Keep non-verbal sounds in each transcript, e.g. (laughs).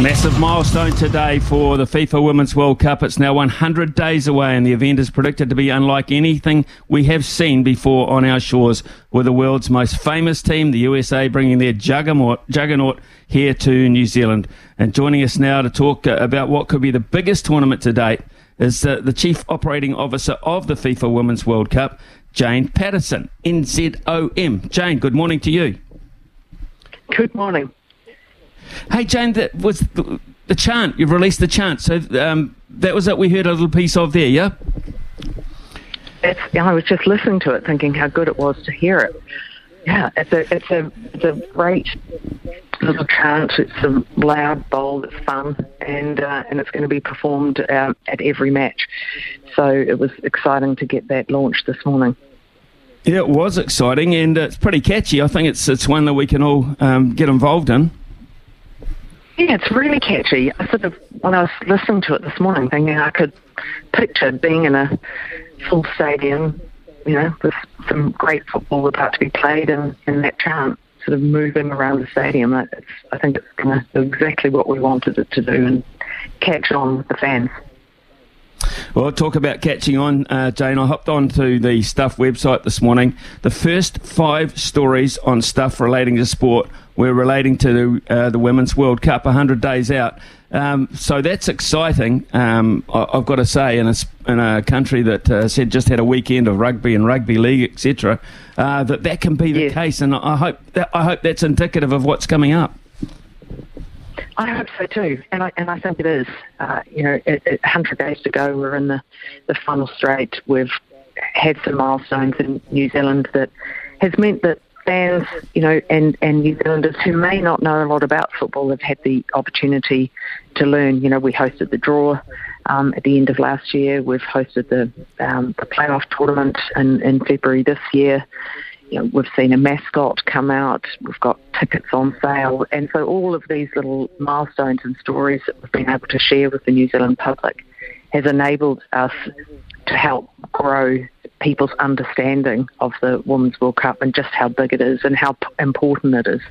Massive milestone today for the FIFA Women's World Cup. It's now 100 days away, and the event is predicted to be unlike anything we have seen before on our shores, with the world's most famous team, the USA, bringing their juggernaut, juggernaut here to New Zealand. And joining us now to talk uh, about what could be the biggest tournament to date is uh, the Chief Operating Officer of the FIFA Women's World Cup, Jane Patterson, NZOM. Jane, good morning to you. Good morning. Hey, Jane, that was the, the chant. You've released the chant. So um, that was that we heard a little piece of there, yeah? It's, yeah, I was just listening to it, thinking how good it was to hear it. Yeah, it's a it's a it's a great little chant. It's a loud, bold, it's fun, and uh, and it's going to be performed um, at every match. So it was exciting to get that launched this morning. Yeah, it was exciting, and it's pretty catchy. I think it's it's one that we can all um, get involved in. Yeah, it's really catchy. I sort of, when I was listening to it this morning, thinking I could picture being in a full stadium, you know, with some great football about to be played and, and that chant sort of moving around the stadium. It's, I think it's going to do exactly what we wanted it to do and catch on with the fans. Well, talk about catching on, uh, Jane. I hopped onto the Stuff website this morning. The first five stories on Stuff relating to sport were relating to uh, the Women's World Cup 100 days out. Um, so that's exciting, um, I, have got to say, in a, in a country that uh, said just had a weekend of rugby and rugby league, etc. Uh, that that can be the yeah. case, and I hope that, I hope that's indicative of what's coming up. I hope so too, and I and I think it is. Uh, you know, it, it, 100 days to go. We're in the the final straight. We've had some milestones in New Zealand that has meant that fans, you know, and, and New Zealanders who may not know a lot about football have had the opportunity to learn. You know, we hosted the draw um, at the end of last year. We've hosted the um, the playoff tournament in, in February this year. You know, we've seen a mascot come out. We've got tickets on sale, and so all of these little milestones and stories that we've been able to share with the New Zealand public has enabled us to help grow people's understanding of the Women's World Cup and just how big it is and how important it is.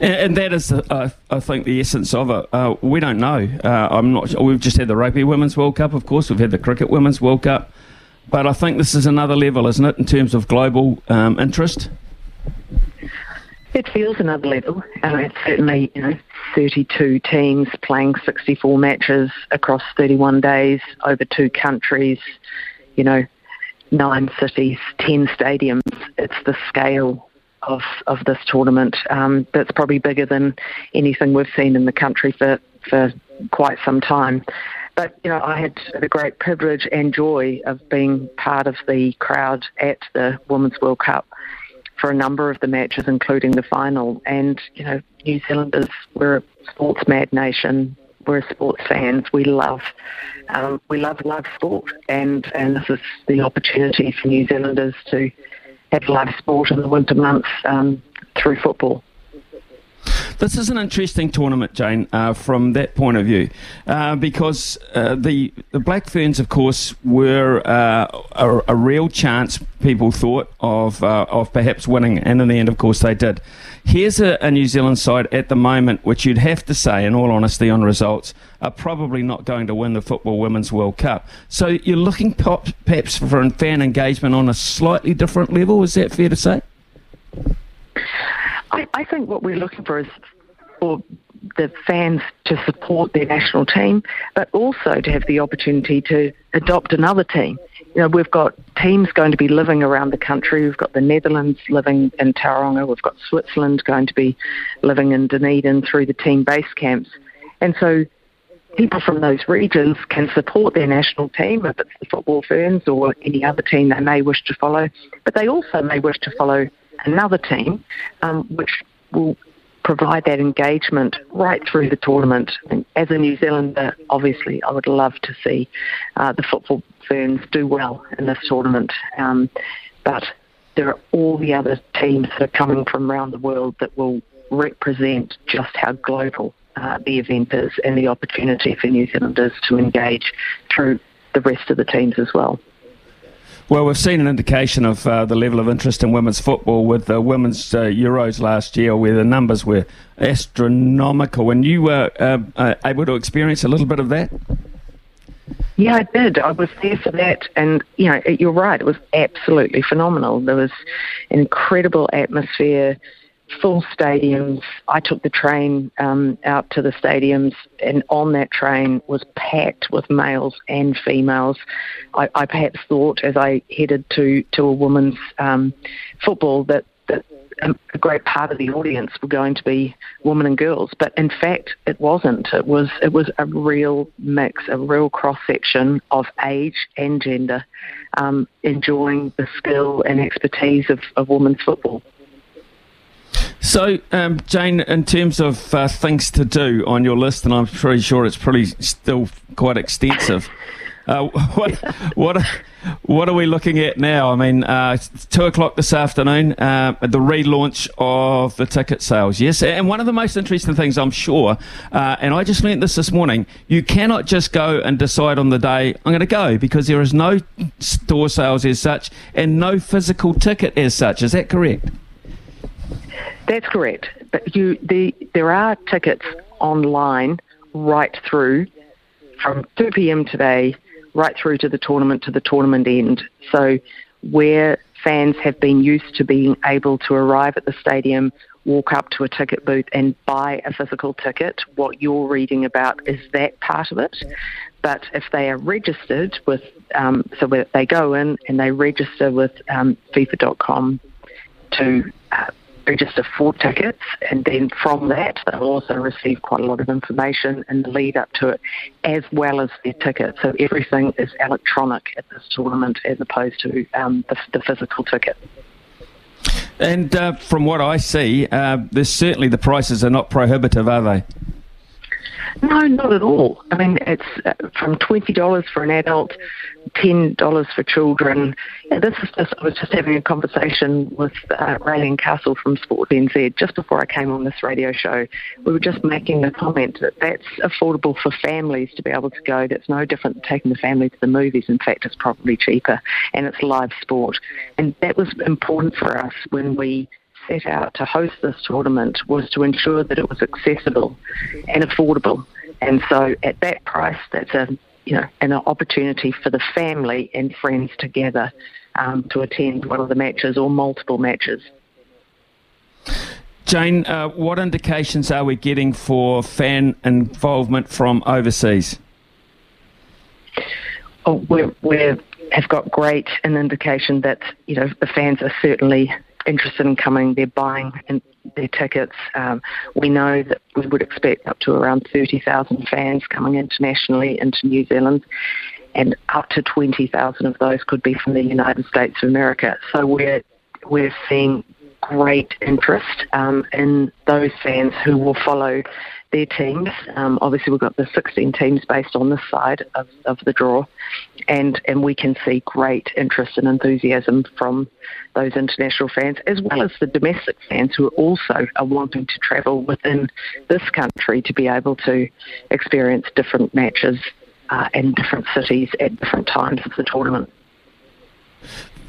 And, and that is, uh, I think, the essence of it. Uh, we don't know. Uh, I'm not. We've just had the Rugby Women's World Cup, of course. We've had the Cricket Women's World Cup, but I think this is another level, isn't it, in terms of global um, interest? It feels another level. Uh, it's certainly, you know, 32 teams playing 64 matches across 31 days over two countries. You know, nine cities, 10 stadiums. It's the scale of, of this tournament um, that's probably bigger than anything we've seen in the country for, for quite some time. But, you know, I had the great privilege and joy of being part of the crowd at the Women's World Cup for a number of the matches, including the final. And, you know, New Zealanders, we're a sports mad nation we're sports fans. We love um, we love live sport, and and this is the opportunity for New Zealanders to have live sport in the winter months um, through football. This is an interesting tournament, Jane, uh, from that point of view, uh, because uh, the the Black Ferns, of course, were uh, a, a, real chance. People thought of uh, of perhaps winning, and in the end, of course, they did. Here's a, a, New Zealand side at the moment, which you'd have to say, in all honesty, on results, are probably not going to win the Football Women's World Cup. So you're looking perhaps for fan engagement on a slightly different level. Is that fair to say? I, think what we're looking for is for the fans to support their national team, but also to have the opportunity to adopt another team. You know, we've got teams going to be living around the country. We've got the Netherlands living in Tauranga. We've got Switzerland going to be living in Dunedin through the team base camps. And so people from those regions can support their national team if it's the Football Ferns or any other team they may wish to follow, but they also may wish to follow another team, um, which will provide that engagement right through the tournament. And as a New Zealander, obviously, I would love to see uh, the Football Ferns do well in this tournament. Um, but there are all the other teams that are coming from around the world that will represent just how global uh, the event is and the opportunity for New Zealanders to engage through the rest of the teams as well. Well, we've seen an indication of uh, the level of interest in women's football with the women's uh, Euros last year, where the numbers were astronomical. And you were uh, uh, able to experience a little bit of that. Yeah, I did. I was there for that, and you know, you're right. It was absolutely phenomenal. There was an incredible atmosphere full stadiums. I took the train um, out to the stadiums, and on that train was packed with males and females. I, I perhaps thought, as I headed to to a women's um, football, that that a great part of the audience were going to be women and girls, but in fact, it wasn't. It was it was a real mix, a real cross section of age and gender, um, enjoying the skill and expertise of, of women's football. So, um, Jane, in terms of uh, things to do on your list, and I'm pretty sure it's pretty still quite extensive. (laughs) Uh, (laughs) what, what, what are we looking at now? I mean, uh, two o'clock this afternoon, uh, the relaunch of the ticket sales. Yes, and one of the most interesting things, I'm sure, uh, and I just learnt this this morning. You cannot just go and decide on the day I'm going to go because there is no store sales as such and no physical ticket as such. Is that correct? That's correct. But you, the, there are tickets online right through from 2 p.m. today right through to the tournament to the tournament end. So where fans have been used to being able to arrive at the stadium, walk up to a ticket booth and buy a physical ticket, what you're reading about is that part of it. But if they are registered with, um, so they go in and they register with um, FIFA.com to uh, register for tickets, and then from that, they'll also receive quite a lot of information in the lead up to it, as well as their ticket. So everything is electronic at this tournament as opposed to um, the, the, physical ticket. And uh, from what I see, uh, there's certainly the prices are not prohibitive, are they? No, not at all. I mean, it's uh, from twenty dollars for an adult, ten dollars for children. Yeah, this is just. I was just having a conversation with uh, Raelene Castle from Sport NZ just before I came on this radio show. We were just making the comment that that's affordable for families to be able to go. That's no different than taking the family to the movies. In fact, it's probably cheaper, and it's live sport. And that was important for us when we set out to host this tournament was to ensure that it was accessible and affordable. And so at that price, that's a you know an opportunity for the family and friends together um, to attend one of the matches or multiple matches. Jane, uh, what indications are we getting for fan involvement from overseas? Oh, we we have got great an indication that you know the fans are certainly interested in coming. They're buying their tickets. Um, we know that we would expect up to around 30,000 fans coming internationally into New Zealand, and up to 20,000 of those could be from the United States of America. So we're we're seeing great interest um, in those fans who will follow their teams. Um, obviously, we've got the 16 teams based on this side of, of the draw, and, and we can see great interest and enthusiasm from those international fans, as well as the domestic fans who also are wanting to travel within this country to be able to experience different matches uh, in different cities at different times of the tournament.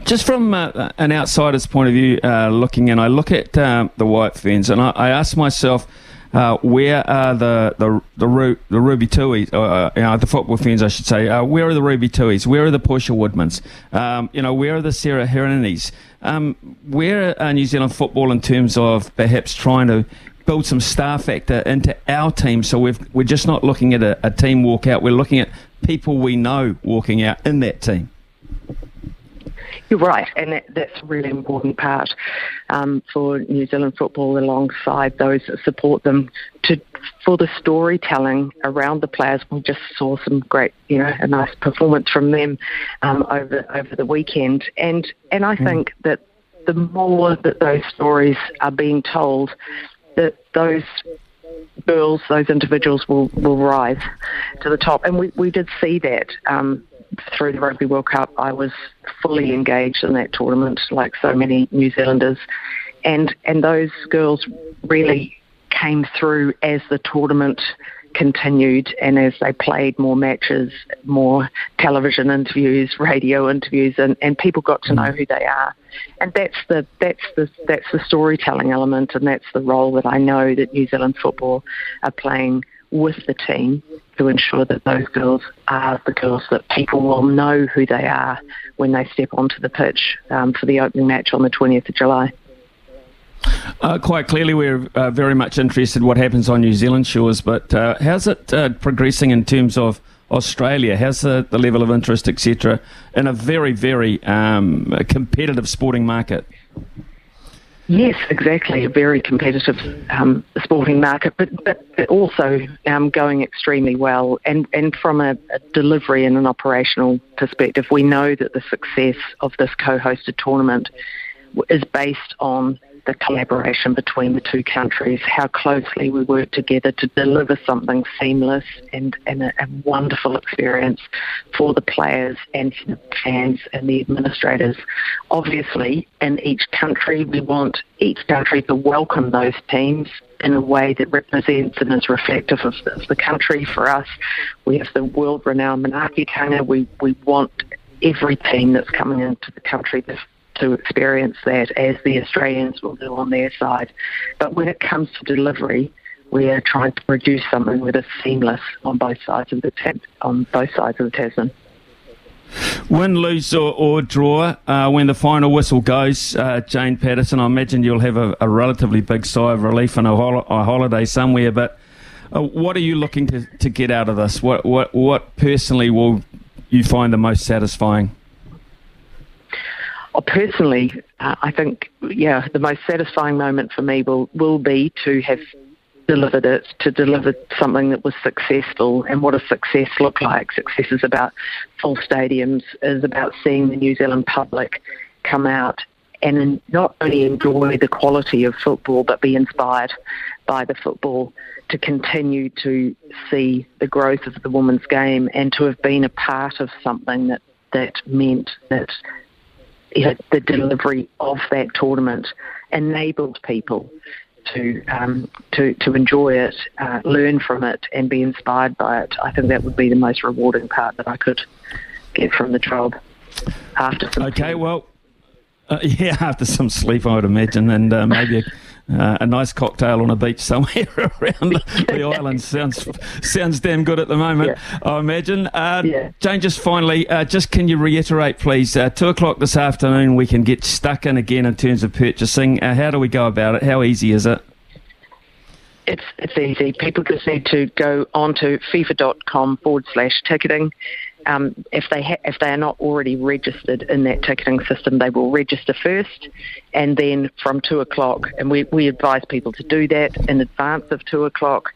Just from uh, an outsider's point of view, uh, looking in, I look at uh, the White Ferns and I, I ask myself, uh, where are the the the, Ru- the Ruby Tuis, uh, you know, the football fans, I should say? Uh, where are the Ruby Tuis? Where are the Portia Woodmans? Um, you know, where are the Sarah Hirinis? Um, where are New Zealand football in terms of perhaps trying to build some star factor into our team so we've, we're just not looking at a, a team walk out, we're looking at people we know walking out in that team. You're right, and that, that's a really important part um, for New Zealand football alongside those that support them to for the storytelling around the players. We just saw some great, you know, a nice performance from them um, over over the weekend, and and I mm. think that the more that those stories are being told, that those girls, those individuals will, will rise to the top. And we, we did see that um, through the Rugby World Cup. I was fully engaged in that tournament, like so many New Zealanders. And, and those girls really came through as the tournament continued and as they played more matches, more television interviews, radio interviews, and, and people got to know who they are. And that's the that's the that's the storytelling element, and that's the role that I know that New Zealand football are playing with the team to ensure that those girls are the girls that people will know who they are when they step onto the pitch um, for the opening match on the 20th of July. Uh, quite clearly, we're uh, very much interested in what happens on New Zealand shores, but uh, how's it uh, progressing in terms of Australia? How's the, the level of interest, etc., in a very, very um, competitive sporting market? Yes, exactly. A very competitive um, sporting market, but, but also um, going extremely well. And, and from a, a, delivery and an operational perspective, we know that the success of this co hosted tournament is based on the collaboration between the two countries, how closely we work together to deliver something seamless and, and a, a, wonderful experience for the players and the fans and the administrators. Obviously, in each country, we want each country to welcome those teams in a way that represents and is reflective of, of the country. For us, we have the world-renowned Manaakitanga. We, we want every team that's coming into the country to to experience that as the Australians will do on their side. But when it comes to delivery, we are trying to produce something that is seamless on both sides of the on both sides of the Tasman. Win, lose, or, or draw, uh, when the final whistle goes, uh, Jane Patterson, I imagine you'll have a, a relatively big sigh of relief and a, hol- a holiday somewhere. But uh, what are you looking to, to get out of this? What, what, what personally will you find the most satisfying? Personally, uh, I think, yeah, the most satisfying moment for me will, will be to have delivered it, to deliver something that was successful. And what does success look like? Success is about full stadiums, is about seeing the New Zealand public come out and not only enjoy the quality of football, but be inspired by the football to continue to see the growth of the women's game and to have been a part of something that, that meant that you know, the delivery of that tournament enabled people to um, to to enjoy it, uh, learn from it, and be inspired by it. I think that would be the most rewarding part that I could get from the job. After some okay, well, uh, (laughs) yeah, after some sleep, I would imagine, and uh, maybe. A, uh, a nice cocktail on a beach somewhere (laughs) around the, island sounds sounds damn good at the moment. Yeah. I imagine. Uh, yeah. Jane, just finally, uh, just can you reiterate, please? Uh, two o'clock this afternoon, we can get stuck in again in terms of purchasing. Uh, how do we go about it? How easy is it? It's it's easy. People just need to go onto FIFA.com forward slash ticketing um, if they ha- if they are not already registered in that ticketing system, they will register first, and then from two o'clock, and we, we advise people to do that in advance of two o'clock.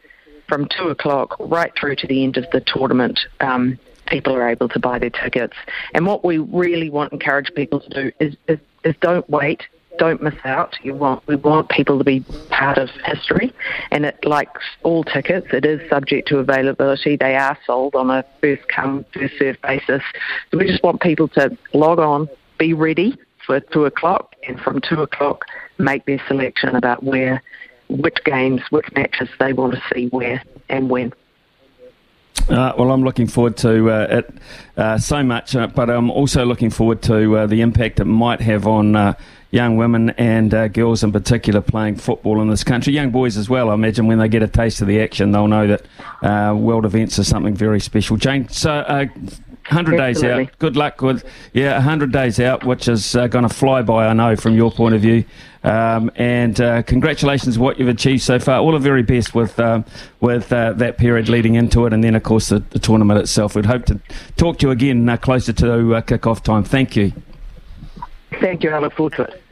From two o'clock right through to the end of the tournament, um, people are able to buy their tickets. And what we really want encourage people to do is, is, is don't wait don't miss out. You want we want people to be part of history, and it like all tickets, it is subject to availability. They are sold on a first come first served basis. So we just want people to log on, be ready for two o'clock, and from two o'clock make their selection about where, which games, which matches they want to see where and when. Uh, well, I'm looking forward to uh, it uh, so much, uh, but I'm also looking forward to uh, the impact it might have on uh, young women and girls in particular playing football in this country. Young boys as well, I imagine, when they get a taste of the action, they'll know that world events are something very special. Jane, so 100 days out. Good luck with, yeah, 100 days out, which is uh, going to fly by, I know, from your point of view. Um, and uh, congratulations what you've achieved so far. All the very best with um, with uh, that period leading into it, and then, of course, the, the, tournament itself. We'd hope to talk to you again uh, closer to uh, kick-off time. Thank you. Thank you. Look forward to it.